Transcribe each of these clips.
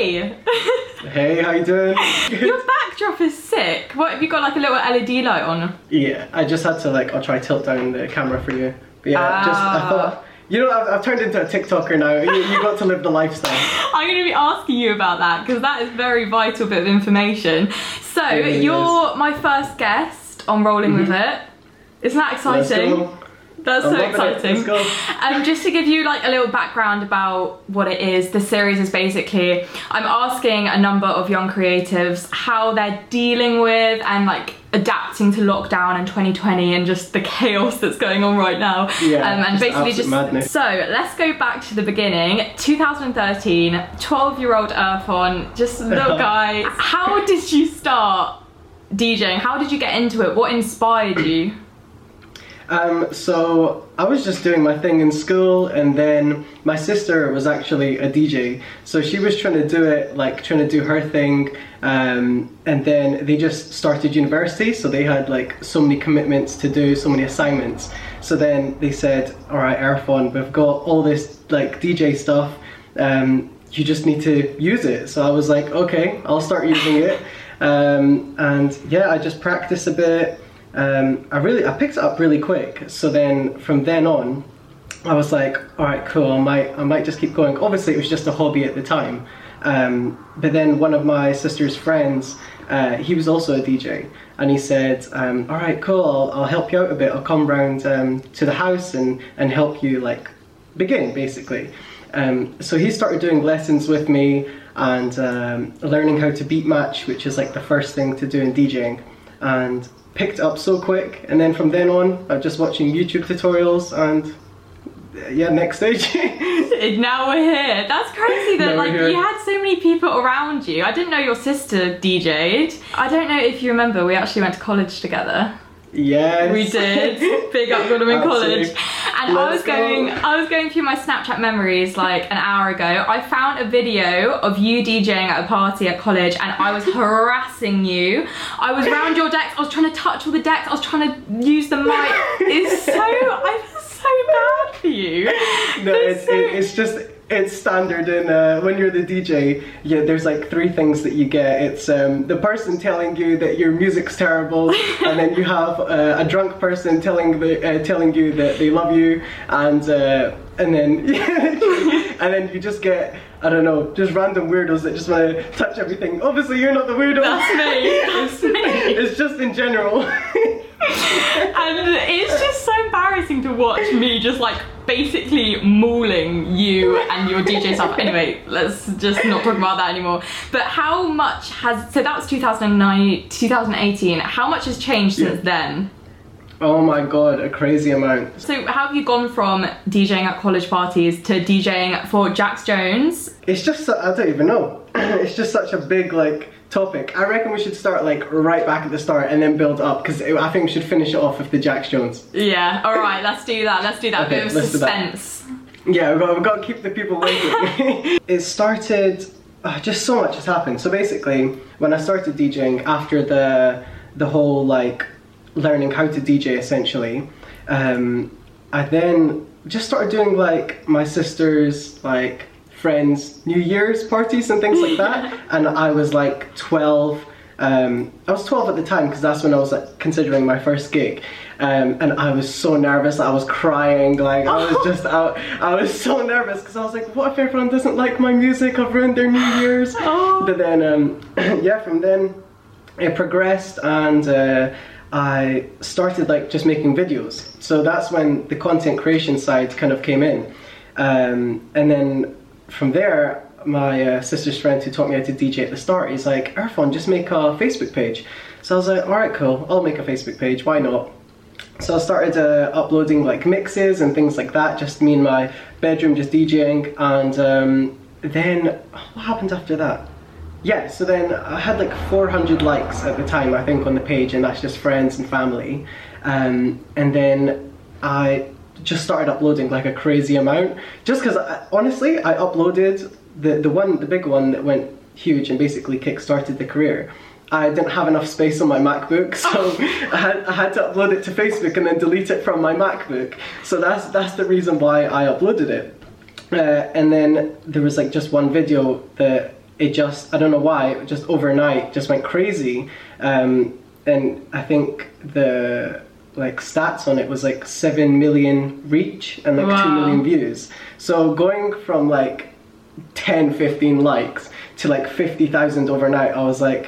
Hey! Hey, how you doing? Your backdrop is sick. What have you got like a little LED light on? yeah, I just had to like, I'll try tilt down the camera for you. But yeah, just I Ah. thought, you know, I've, I've turned into a TikToker now. You, you got to live the lifestyle. I'm going to be asking you about that because that is very vital bit of information. So, really you're my first guest on Rolling with It. Isn't that exciting? That's I'm so exciting. Um, just to give you like a little background about what it is, the series is basically I'm asking a number of young creatives how they're dealing with and like adapting to lockdown in 2020 and just the chaos that's going on right now. Yeah, um, and just basically just madness. so let's go back to the beginning. 2013, 12 year old Erfone, just little guy. How did you start DJing? How did you get into it? What inspired you? Um, so I was just doing my thing in school, and then my sister was actually a DJ. So she was trying to do it, like trying to do her thing. Um, and then they just started university, so they had like so many commitments to do, so many assignments. So then they said, "All right, Erfone, we've got all this like DJ stuff. Um, you just need to use it." So I was like, "Okay, I'll start using it." Um, and yeah, I just practiced a bit um, I really I picked it up really quick. So then from then on, I was like, all right, cool. I might I might just keep going. Obviously, it was just a hobby at the time. Um, but then one of my sister's friends, uh, he was also a DJ, and he said, um, all right, cool. I'll, I'll help you out a bit. I'll come round um, to the house and and help you like begin basically. Um, so he started doing lessons with me and um, learning how to beat match, which is like the first thing to do in DJing, and picked up so quick. And then from then on, I'm just watching YouTube tutorials and yeah, next stage. now we're here. That's crazy that like you had so many people around you. I didn't know your sister DJ'd. I don't know if you remember, we actually went to college together. yes, We did. Big up Goodman College. And I was Let's go. going I was going through my Snapchat memories like an hour ago. I found a video of you DJing at a party at college and I was harassing you. I was round your decks, I was trying to touch all the decks, I was trying to use the mic. It's so I feel so bad for you. No, It's it's, so- it, it's just it's standard in uh, when you're the DJ. Yeah, there's like three things that you get. It's um, the person telling you that your music's terrible, and then you have uh, a drunk person telling the uh, telling you that they love you, and uh, and then and then you just get I don't know, just random weirdos that just want to touch everything. Obviously, you're not the weirdo. That's me. That's me. it's just in general. And it's just so embarrassing to watch me just like basically mauling you and your DJ stuff. Anyway, let's just not talk about that anymore. But how much has so that was 2009 2018. How much has changed since then? Oh my god, a crazy amount. So how have you gone from DJing at college parties to DJing for Jax Jones? It's just I don't even know. it's just such a big like topic. I reckon we should start like right back at the start and then build up because I think we should finish it off with the Jax Jones. Yeah, all right, let's do that. Let's do that. Okay, Bit of let's do that. suspense. Yeah, we've got, we've got to keep the people waiting. it started. Uh, just so much has happened. So basically, when I started DJing after the the whole like learning how to DJ essentially, um, I then just started doing like my sister's like friends' New Year's parties and things like that. and I was like 12. Um, I was 12 at the time because that's when I was like, considering my first gig. Um, and I was so nervous, I was crying, like I was just out. I was so nervous because I was like, what if everyone doesn't like my music? I've ruined their New Year's. Oh. But then, um, yeah, from then it progressed and uh, I started like just making videos. So that's when the content creation side kind of came in. Um, and then from there, my uh, sister's friend who taught me how to DJ at the start, he's like, Irfan, just make a Facebook page. So I was like, all right, cool, I'll make a Facebook page, why not? So I started uh, uploading like mixes and things like that, just me in my bedroom, just DJing. And um, then what happened after that? Yeah, so then I had like 400 likes at the time, I think, on the page, and that's just friends and family. Um, and then I just started uploading like a crazy amount, just because honestly, I uploaded the the one, the big one that went huge and basically kick-started the career. I didn't have enough space on my MacBook, so I, had, I had to upload it to Facebook and then delete it from my MacBook. So that's that's the reason why I uploaded it. Uh, and then there was like just one video that it just I don't know why just overnight just went crazy, um, and I think the like stats on it was like seven million reach and like Wow. two million views. So going from like 10, 15 likes to like 50,000 overnight, I was like,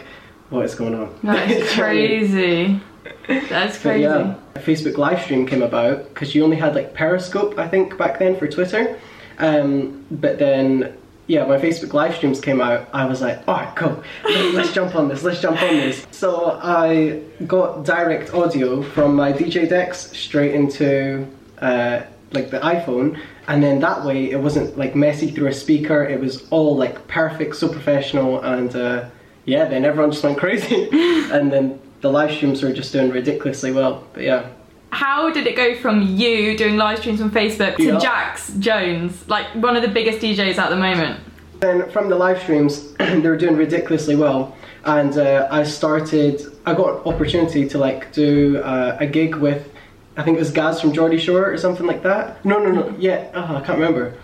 what is going on? That's crazy. That's crazy. yeah, a Facebook live stream came about because you only had like Periscope, I think, back then for Twitter. Um, but then, yeah, my Facebook live streams came out, I was like, all right, cool, let's jump on this, let's jump on this. So I got direct audio from my DJ decks straight into uh, like the iPhone, and then that way it wasn't like messy through a speaker. It was all like perfect, so professional, and uh, yeah, then everyone just went crazy, and then the live streams were just doing ridiculously well. But yeah. How did it go from you doing live streams on Facebook to Yeah. Jax Jones, like one of the biggest DJs at the moment? Then from the live streams, they were doing ridiculously well, and uh, I started. I got an opportunity to like do uh, a gig with, I think it was Gaz from Geordie Shore or something like that. No, no, no. Yeah, oh, I can't remember.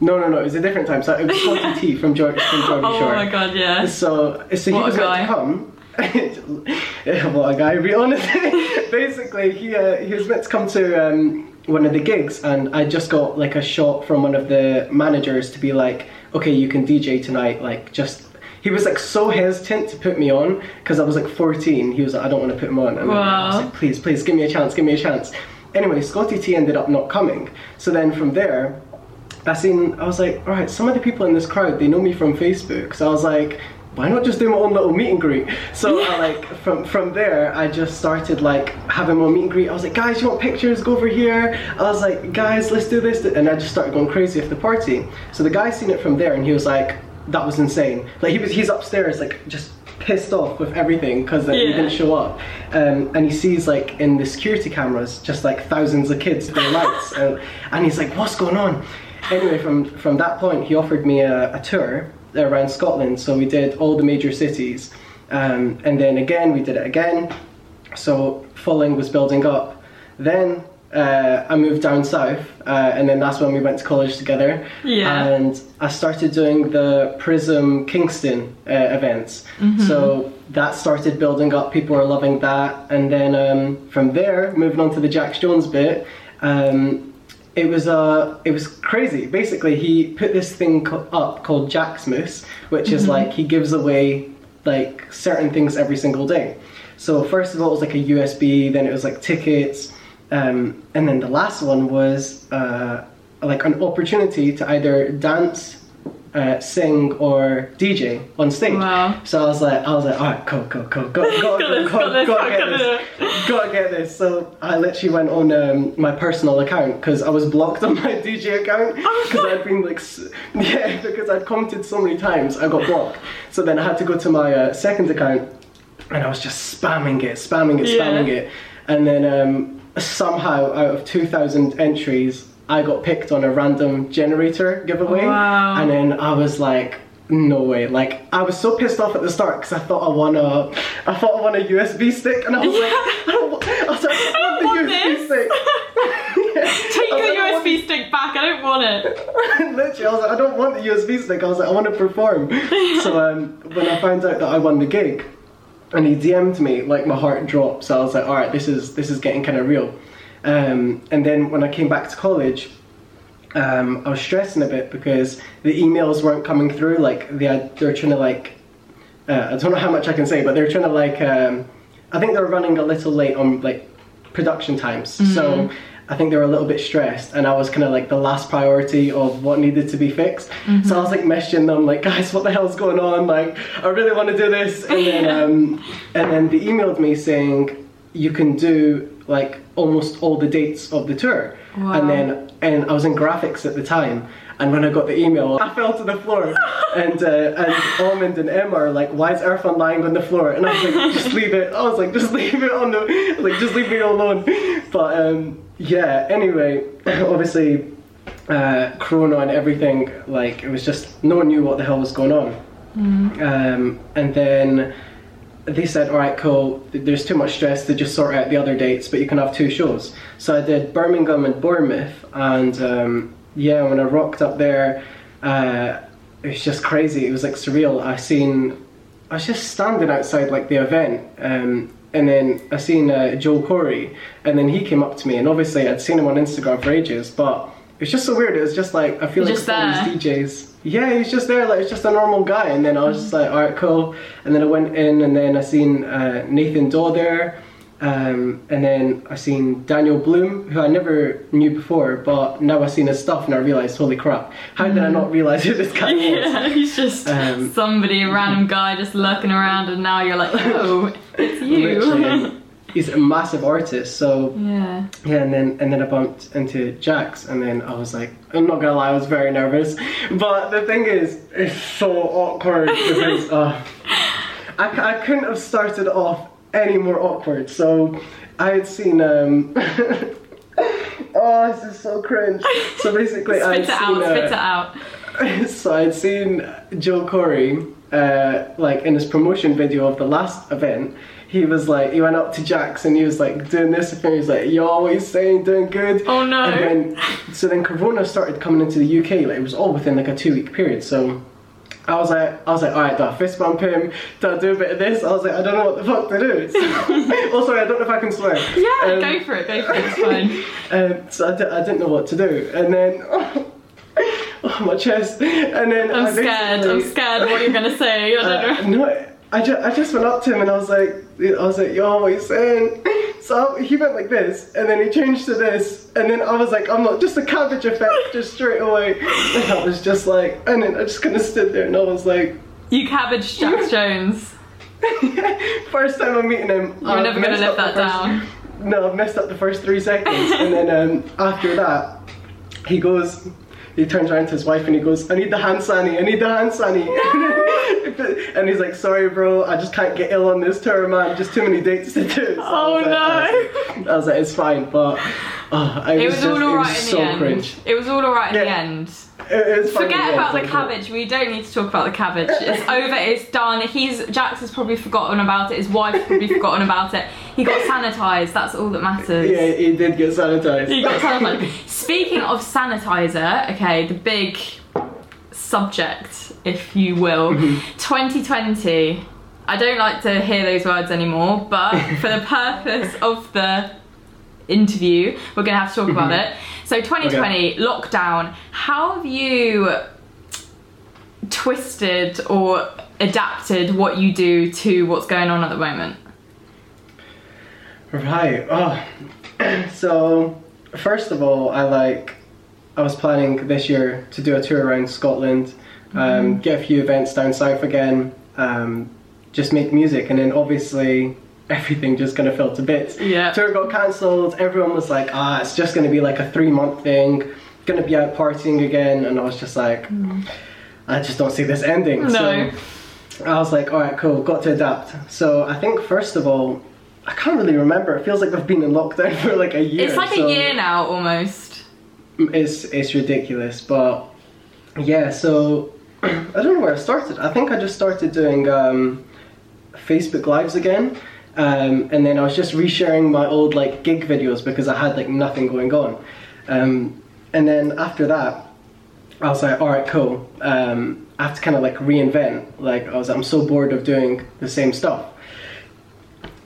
No, no, no. It was a different time. So it was Scotty T from Geordie from Geordie Oh Shore. my god, yeah. So, so he What was guy. to come. What a guy! To be honest, basically, he uh, he was meant to come to um, one of the gigs, and I just got like a shot from one of the managers to be like, "Okay, you can DJ tonight." Like, just he was like so hesitant to put me on because I was like 14. He was like, "I don't want to put him on," and I was Wow. like, "Please, please, give me a chance, give me a chance." Anyway, Scotty T ended up not coming. So then from there, I seen, I was like, all right, some of the people in this crowd, they know me from Facebook. So I was like, why not just do my own little meet and greet? So I like, from, from there, I just started like having my meet and greet. I was like, guys, you want pictures? Go over here. I was like, guys, let's do this. And I just started going crazy at the party. So the guy seen it from there and he was like, that was insane. Like he was, he's upstairs, like just pissed off with everything because uh, he didn't show up. Um, and he sees like in the security cameras, just like thousands of kids with their lights. and, and he's like, what's going on? Anyway, from, from that point, he offered me a, a tour around Scotland. So we did all the major cities. Um, and then again, we did it again. So following was building up. Then uh, I moved down south, uh, and then that's when we went to college together. Yeah. And I started doing the Prism Kingston uh, events. So that started building up. People were loving that, and then um, from there, moving on to the Jax Jones bit. Um, it was uh, it was crazy. Basically, he put this thing co- up called Jaxmas, which is like he gives away like certain things every single day. So first of all, it was like a USB. Then it was like tickets, um, and then the last one was uh, like an opportunity to either dance, uh, sing, or DJ on stage. Wow. So I was like, I was like, all right, cool, cool, cool, go, go, go, go, got this, gotta get this, gotta get this. So I literally went on um, my personal account because I was blocked on my DJ account because I'd been like, yeah, because I'd commented so many times, I got blocked. So then I had to go to my uh, second account and I was just spamming it, spamming it, Yeah. spamming it, and then um, somehow out of 2,000 entries, I got picked on a random generator giveaway, Wow. and then I was like. No way! Like I was so pissed off at the start because I thought I won a, I thought I won a USB stick, and I was like, I don't, wa- I was like, I don't want the USB this. stick. Take your like, want- USB stick back, I don't want it. Literally, I was like, I don't want the USB stick. I was like, I want to perform. so um, when I found out that I won the gig, and he DM'd me, like my heart dropped. So I was like, all right, this is this is getting kind of real. Um, and then when I came back to college, um, I was stressing a bit because the emails weren't coming through. Like they had, they were trying to like, uh, I don't know how much I can say, but they were trying to like, um, I think they were running a little late on like production times. So I think they were a little bit stressed, and I was kind of like the last priority of what needed to be fixed. So I was like messaging them, like, guys, what the hell's going on? Like, I really want to do this. And then, um, and then they emailed me saying you can do like almost all the dates of the tour. Wow. And then and I was in graphics at the time. And when I got the email, I fell to the floor. and uh, and Almond and Emma are like, "Why is Irfan lying on the floor?" And I was like, "Just leave it." I was like, "Just leave it on the like, just leave me alone." But um, yeah. Anyway, obviously, uh, Corona and everything. Like it was just no one knew what the hell was going on. Um, and then they said, all right, cool, there's too much stress to just sort out the other dates, but you can have two shows. So I did Birmingham and Bournemouth, and um, yeah, when I rocked up there, uh, it was just crazy. It was like surreal. I seen, I was just standing outside like the event, um, and then I seen uh, Joel Corry, and then he came up to me, and obviously I'd seen him on Instagram for ages, but it was just so weird. It was just like I feel like all these DJs. Yeah, he's just there, like it's just a normal guy. And then I was just like, all right, cool. And then I went in, and then I seen uh, Nathan Dawe there, um, and then I seen Daniel Bloom, who I never knew before, but now I seen his stuff, and I realized, holy crap, how did I not realize who this guy was? Yeah, he's just Um, somebody, a random guy just lurking around, and now you're like, oh, it's you. He's a massive artist, so yeah. Yeah, and then and then I bumped into Jax, and then I was like, I'm not gonna lie, I was very nervous. But the thing is, it's so awkward because uh, I, I couldn't have started off any more awkward. So I had seen. Um, oh, this is so cringe. So basically, I Spit had it seen. out, uh, spit it out. so I'd seen Joel Corry, uh, like in his promotion video of the last event. He was like, he went up to Jax and he was like doing this and he was like, yo, what you saying, doing good. Oh, no. And then, so then Corona started coming into the UK. Like it was all within like a two week period. So I was like, I was like, all right, do I fist bump him? Do I do a bit of this? I was like, I don't know what the fuck to do. So, also, I don't know if I can swear. Yeah, Um, go for it, go for it, it's fine. um, so I, didn't know what to do, and then oh, my chest, and then I'm I scared, I'm scared what you're gonna say. I Uh, don't know. no, I just, I just went up to him and I was like, I was like, yo, what are you saying? So he went like this, and then he changed to this, and then I was like, I'm not just a cabbage effect, just straight away. And I was just like, and then I just kind of stood there and I was like, You cabbage Jax Jones. first time I'm meeting him, You're I've never gonna messed live up the that first- down. No, I've messed up the first three seconds, and then um, after that, he goes, he turns around to his wife and he goes, "I need the hand sani, I need the hand sani," and he's like, "Sorry, bro, I just can't get ill on this tour, man. Just too many dates to do." So I Oh like, no! I was like, "It's fine," but oh, It was was just, all it alright was in so the end. cringe. It was all alright in the end. It, it was fine in Forget about the cabbage. We don't need to talk about the cabbage. It's over. It's done. He's Jax has probably forgotten about it. His wife's probably forgotten about it. He got sanitized. That's all that matters. Yeah, he did get sanitized. He got sanitized. Speaking of sanitizer, okay, the big subject, if you will, mm-hmm. 2020. I don't like to hear those words anymore, but for the purpose of the interview, we're gonna have to talk about mm-hmm. it. So 2020 lockdown. How have you twisted or adapted what you do to what's going on at the moment? Right. Oh. so, first of all, I like. I was planning this year to do a tour around Scotland, um, get a few events down south again, um, just make music, and then obviously everything just kind of fell to bits. Yeah. Tour got cancelled. Everyone was like, "Ah, it's just going to be like a three month thing. Going to be out partying again," and I was just like, "I just don't see this ending." No. So, I was like, all right, cool, got to adapt. So I think first of all, I can't really remember. It feels like I've been in lockdown for like a year. It's like so a year now almost. It's it's ridiculous, but yeah. So I don't know where I started. I think I just started doing um, Facebook lives again, um, and then I was just resharing my old like gig videos because I had like nothing going on. Um, and then after that, I was like, all right, cool. Um, I have to kind of like reinvent. Like I was, I'm so bored of doing the same stuff.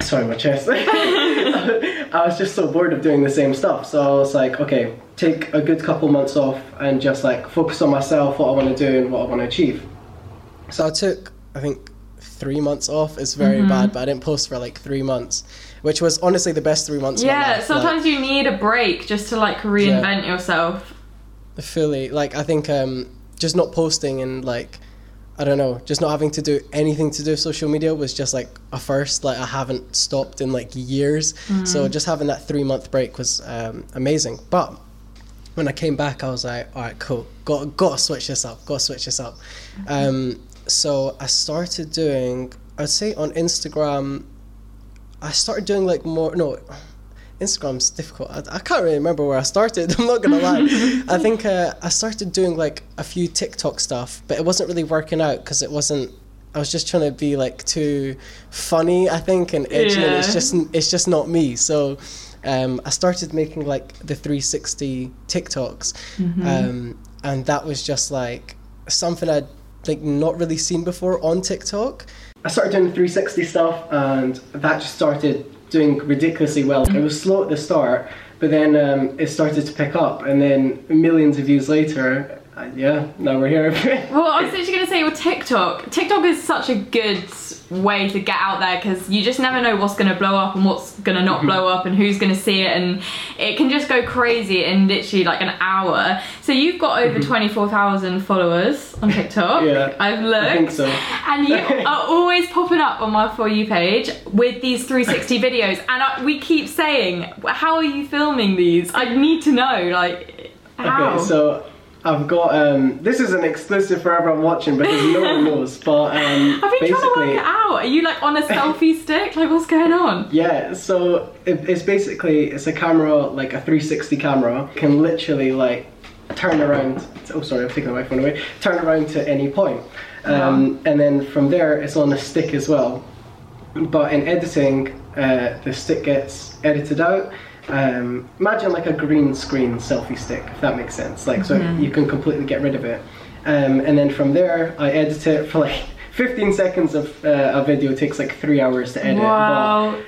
Sorry, my chest. I was just so bored of doing the same stuff. So I was like, okay, take a good couple months off and just like focus on myself, what I want to do, and what I want to achieve. So I took, I think, three months off. It's very Mm-hmm. bad, but I didn't post for like three months, which was honestly the best three months. of my Yeah, life. Like, sometimes you need a break just to like reinvent yourself. fully like i think um just not posting and like I don't know, just not having to do anything to do social media was just like a first. Like I haven't stopped in like years. So just having that three month break was um, amazing. But when I came back, I was like, all right, cool, got got to switch this up, got to switch this up. Um, so I started doing, I'd say on Instagram, I started doing like more no. Instagram's difficult. I, I can't really remember where I started. I'm not gonna lie. I think uh, I started doing like a few TikTok stuff, but it wasn't really working out because it wasn't. I was just trying to be like too funny, I think, and edgy, and it's just it's just not me. So um, I started making like the 360 TikToks, um, and that was just like something I'd like not really seen before on TikTok. I started doing the 360 stuff, and that just started doing ridiculously well. It was slow at the start, but then um, it started to pick up, and then millions of views later, uh, yeah, now we're here. Well, I was literally going to say, well, TikTok. TikTok is such a good way to get out there because you just never know what's going to blow up and what's going to not blow up and who's going to see it, and it can just go crazy in literally like an hour. So you've got over 24,000 followers on TikTok. Yeah, I've looked. I think so. And you are always popping up on my For You page with these 360 videos, and I, we keep saying, how are you filming these? I need to know, like, how? Okay, so I've got um, this is an exclusive for everyone watching because no one knows. But um, I've been trying to work it out. Are you like on a selfie stick? Like, what's going on? yeah. So it, it's basically it's a camera like a 360 camera can literally like turn around. Oh, sorry, I'm taking my phone away. Turn around to any point, um, and then from there it's on a stick as well. But in editing, uh, the stick gets edited out. Um, imagine like a green screen selfie stick, if that makes sense. Like, so you can completely get rid of it. Um, and then from there, I edit it for like 15 seconds of uh, a video takes like three hours to edit. Wow.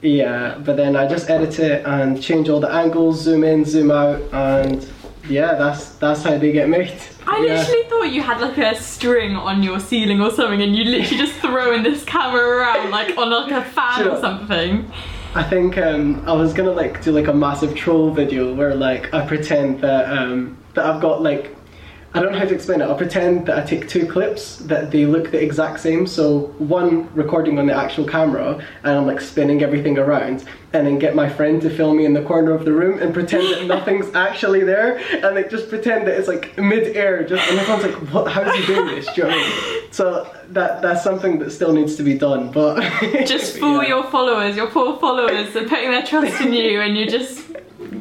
But yeah, but then I just edit it and change all the angles, zoom in, zoom out, and yeah, that's that's how they get made. I yeah. literally thought you had like a string on your ceiling or something, and you literally just throwing this camera around like on like a fan or something. I think um, I was gonna like do like a massive troll video where like I pretend that um, that I've got like I don't know how to explain it. I'll pretend that I take two clips that they look the exact same. So one recording on the actual camera, and I'm like spinning everything around, and then get my friend to film me in the corner of the room and pretend that nothing's actually there, and like just pretend that it's like mid-air, just and everyone's like, "What? How's he doing this?" Do you know what I mean? So that that's something that still needs to be done, but Just fool yeah. your followers, your poor followers They're putting their trust in you, and you're just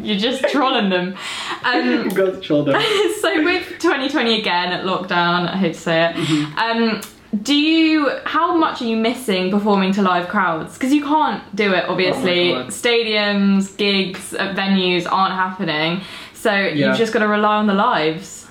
you're just trolling them. Um, Go to shoulder. so with 2020 again, lockdown, I hate to say it. Mm-hmm. Um, do you? How much are you missing performing to live crowds? Because you can't do it, obviously. Oh Stadiums, gigs, uh, venues aren't happening. So Yeah. you've just got to rely on the lives.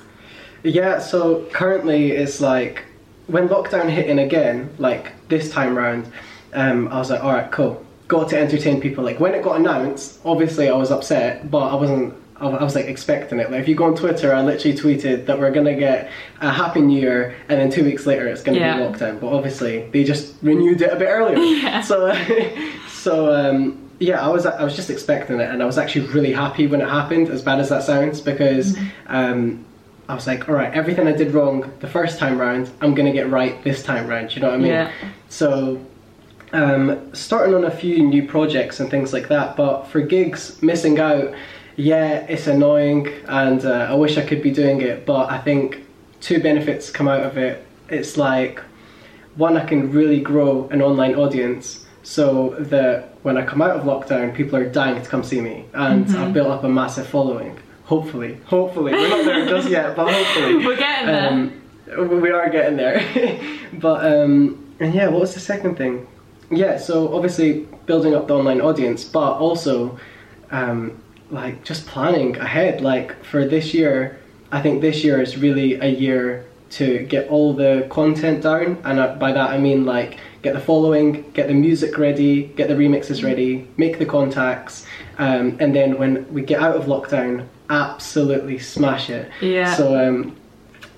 Yeah, so currently it's like when lockdown hit in again, like this time round, um, I was like, all right, cool, got to entertain people. Like when it got announced, obviously I was upset, but I wasn't. I I was like expecting it. Like if you go on Twitter, I literally tweeted that we're gonna get a Happy New Year, and then two weeks later it's gonna Yeah. be lockdown. But obviously they just renewed it a bit earlier. Yeah. So, so um, yeah, I was I was just expecting it, and I was actually really happy when it happened. As bad as that sounds, because um, I was like, all right, everything I did wrong the first time round, I'm gonna get right this time round. You know what I mean? Yeah. So, um, starting on a few new projects and things like that. But for gigs, missing out, yeah, it's annoying, and uh, I wish I could be doing it. But I think two benefits come out of it. It's like one, I can really grow an online audience. So that when I come out of lockdown, people are dying to come see me, and I've built up a massive following. Hopefully, hopefully, we're not there just yet, but hopefully. We're getting there. Um, we are getting there. but um, and yeah, what was the second thing? Yeah, so obviously building up the online audience, but also um, like just planning ahead. Like for this year, I think this year is really a year to get all the content down, and by that I mean like get the following, get the music ready, get the remixes ready, make the contacts, um, and then when we get out of lockdown, absolutely smash it. Yeah. So um,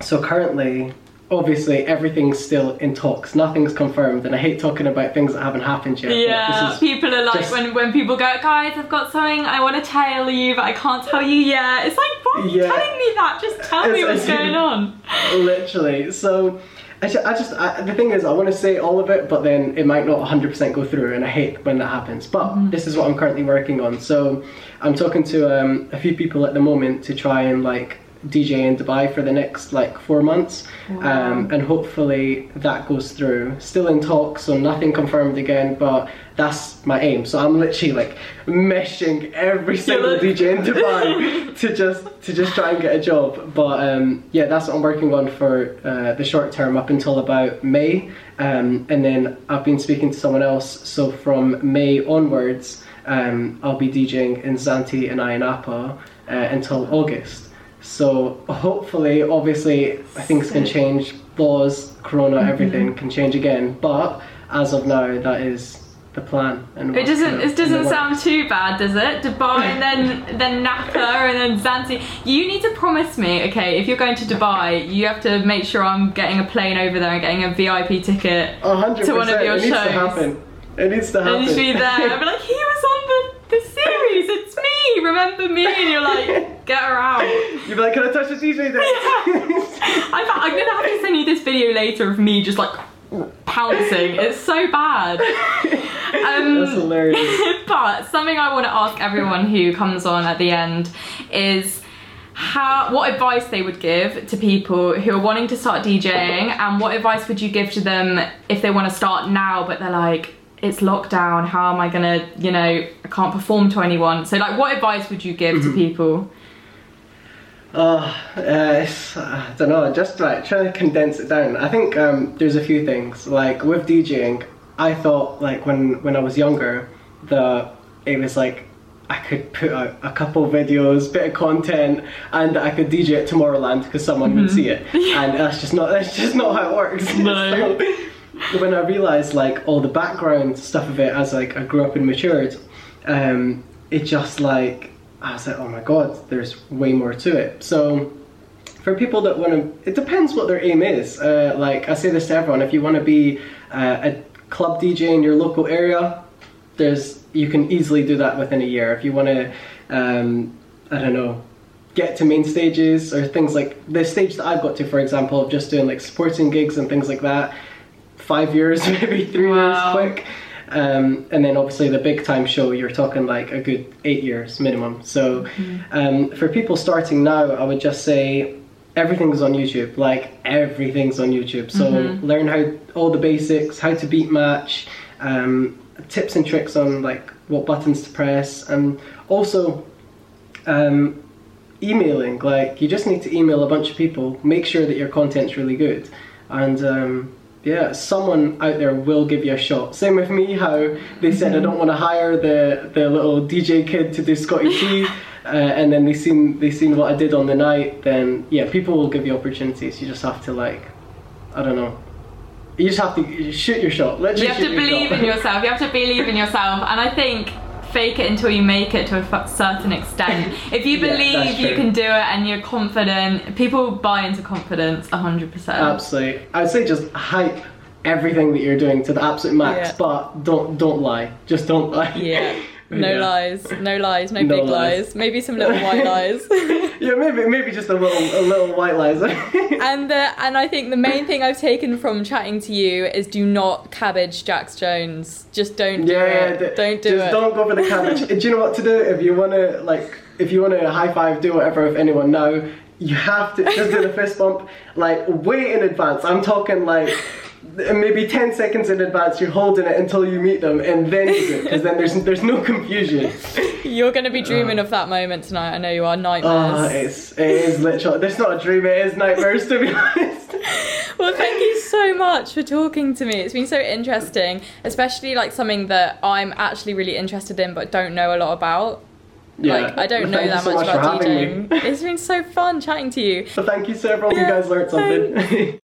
so currently, obviously, everything's still in talks. Nothing's confirmed, and I hate talking about things that haven't happened yet. Yeah, this is- people are like just- when when people go, guys, I've got something I want to tell you, but I can't tell you yet. It's like, why are you Yeah. telling me that? Just tell me what's going on. literally. So, I just, I just I, the thing is, I want to say all of it, but then it might not 100% go through, and I hate when that happens. But Mm-hmm. this is what I'm currently working on. So I'm talking to um, a few people at the moment to try and like DJ in Dubai for the next like four months, um, and hopefully that goes through. Still in talks, so nothing confirmed again, but that's my aim. So I'm literally like meshing every single DJ in Dubai to just to just try and get a job. But um, yeah, that's what I'm working on for uh, the short term up until about May, um, and then I've been speaking to someone else. So from May onwards, um, I'll be DJing in Zante and Ayia Napa uh, until August. So hopefully, obviously, things can change. Laws, Corona, mm-hmm. everything can change again. But as of now, that is the plan. And It doesn't. It doesn't sound too bad, does it? Dubai and then then Napa and then Zante. You need to promise me, okay? If you're going to Dubai, you have to make sure I'm getting a plane over there and getting a VIP ticket. A hundred to one of your It needs to shows. happen. It needs to happen. And just be there. I'd be like, he was on the the series. It's me. Remember me? And you're like, get her out. You'd be like, can I touch the DJ there? I'm, I'm gonna have to send you this video later of me just like pouncing. It's so bad. Um, That's hilarious. but something I want to ask everyone who comes on at the end is how what advice they would give to people who are wanting to start DJing and what advice would you give to them if they want to start now but they're like it's lockdown how am I gonna you know I can't perform to anyone so like what advice would you give to people Oh, uh, it's, I don't know, just like trying to condense it down. I think um, there's a few things. Like with DJing, I thought like when, when I was younger, the it was like I could put out a couple videos, bit of content, and I could DJ at Tomorrowland because someone would see it. And that's just not that's just not how it works. No. So, when I realised like all the background stuff of it as like I grew up and matured, um, it just like I was like, oh my god, there's way more to it. So for people that want to, it depends what their aim is. Uh, like I say this to everyone, if you want to be uh, a club DJ in your local area, there's you can easily do that within a year. If you want to, um, I don't know, get to main stages or things like the stage that I've got to, for example, of just doing like sporting gigs and things like that. Five years, maybe three Wow. years quick. Um, and then obviously the big time show, you're talking like a good eight years minimum. So um, for people starting now, I would just say everything's on YouTube. Like everything's on YouTube. So learn how all the basics, how to beat match, um, tips and tricks on like what buttons to press, and also um, emailing. Like you just need to email a bunch of people, make sure that your content's really good, and um, yeah, someone out there will give you a shot. Same with me, how they said I don't want to hire the the little DJ kid to do Scotty T. Uh, and then they seen they seen what I did on the night. Then yeah, people will give you opportunities. You just have to like, I don't know. You just have to shoot your shot. Let's you have to believe in yourself you have to believe in yourself and I think fake it until you make it to a f- certain extent if you believe that's you can do it and you're confident people buy into confidence 100% Absolutely. I'd say just hype everything that you're doing to the absolute max, Yeah. but don't don't lie. Just don't lie. Yeah. No Yeah. lies, no lies, no, No big lies. lies. Maybe some little white lies. Yeah, maybe maybe just a little a little white lies. and the, and I think the main thing I've taken from chatting to you is do not cabbage Jax Jones. Just don't do yeah, yeah. it. d- don't do just it. Just don't go for the cabbage. do you know what to do if you wanna like if you wanna high five, do whatever with anyone now? You have to just do the fist bump like way in advance. I'm talking like maybe 10 seconds in advance you're holding it until you meet them and then you do it because then there's there's no confusion You're going to be dreaming of that moment tonight. I know you are. Nightmares. Ah, it's it is literally. There's not a dream. It is nightmares to be honest. Well, thank you so much for talking to me. It's been so interesting, especially like something that I'm actually really interested in but don't know a lot about. Like I don't know that so much much about DJing. It's been so fun chatting to you. So thank you, sir. I hope you guys learned something.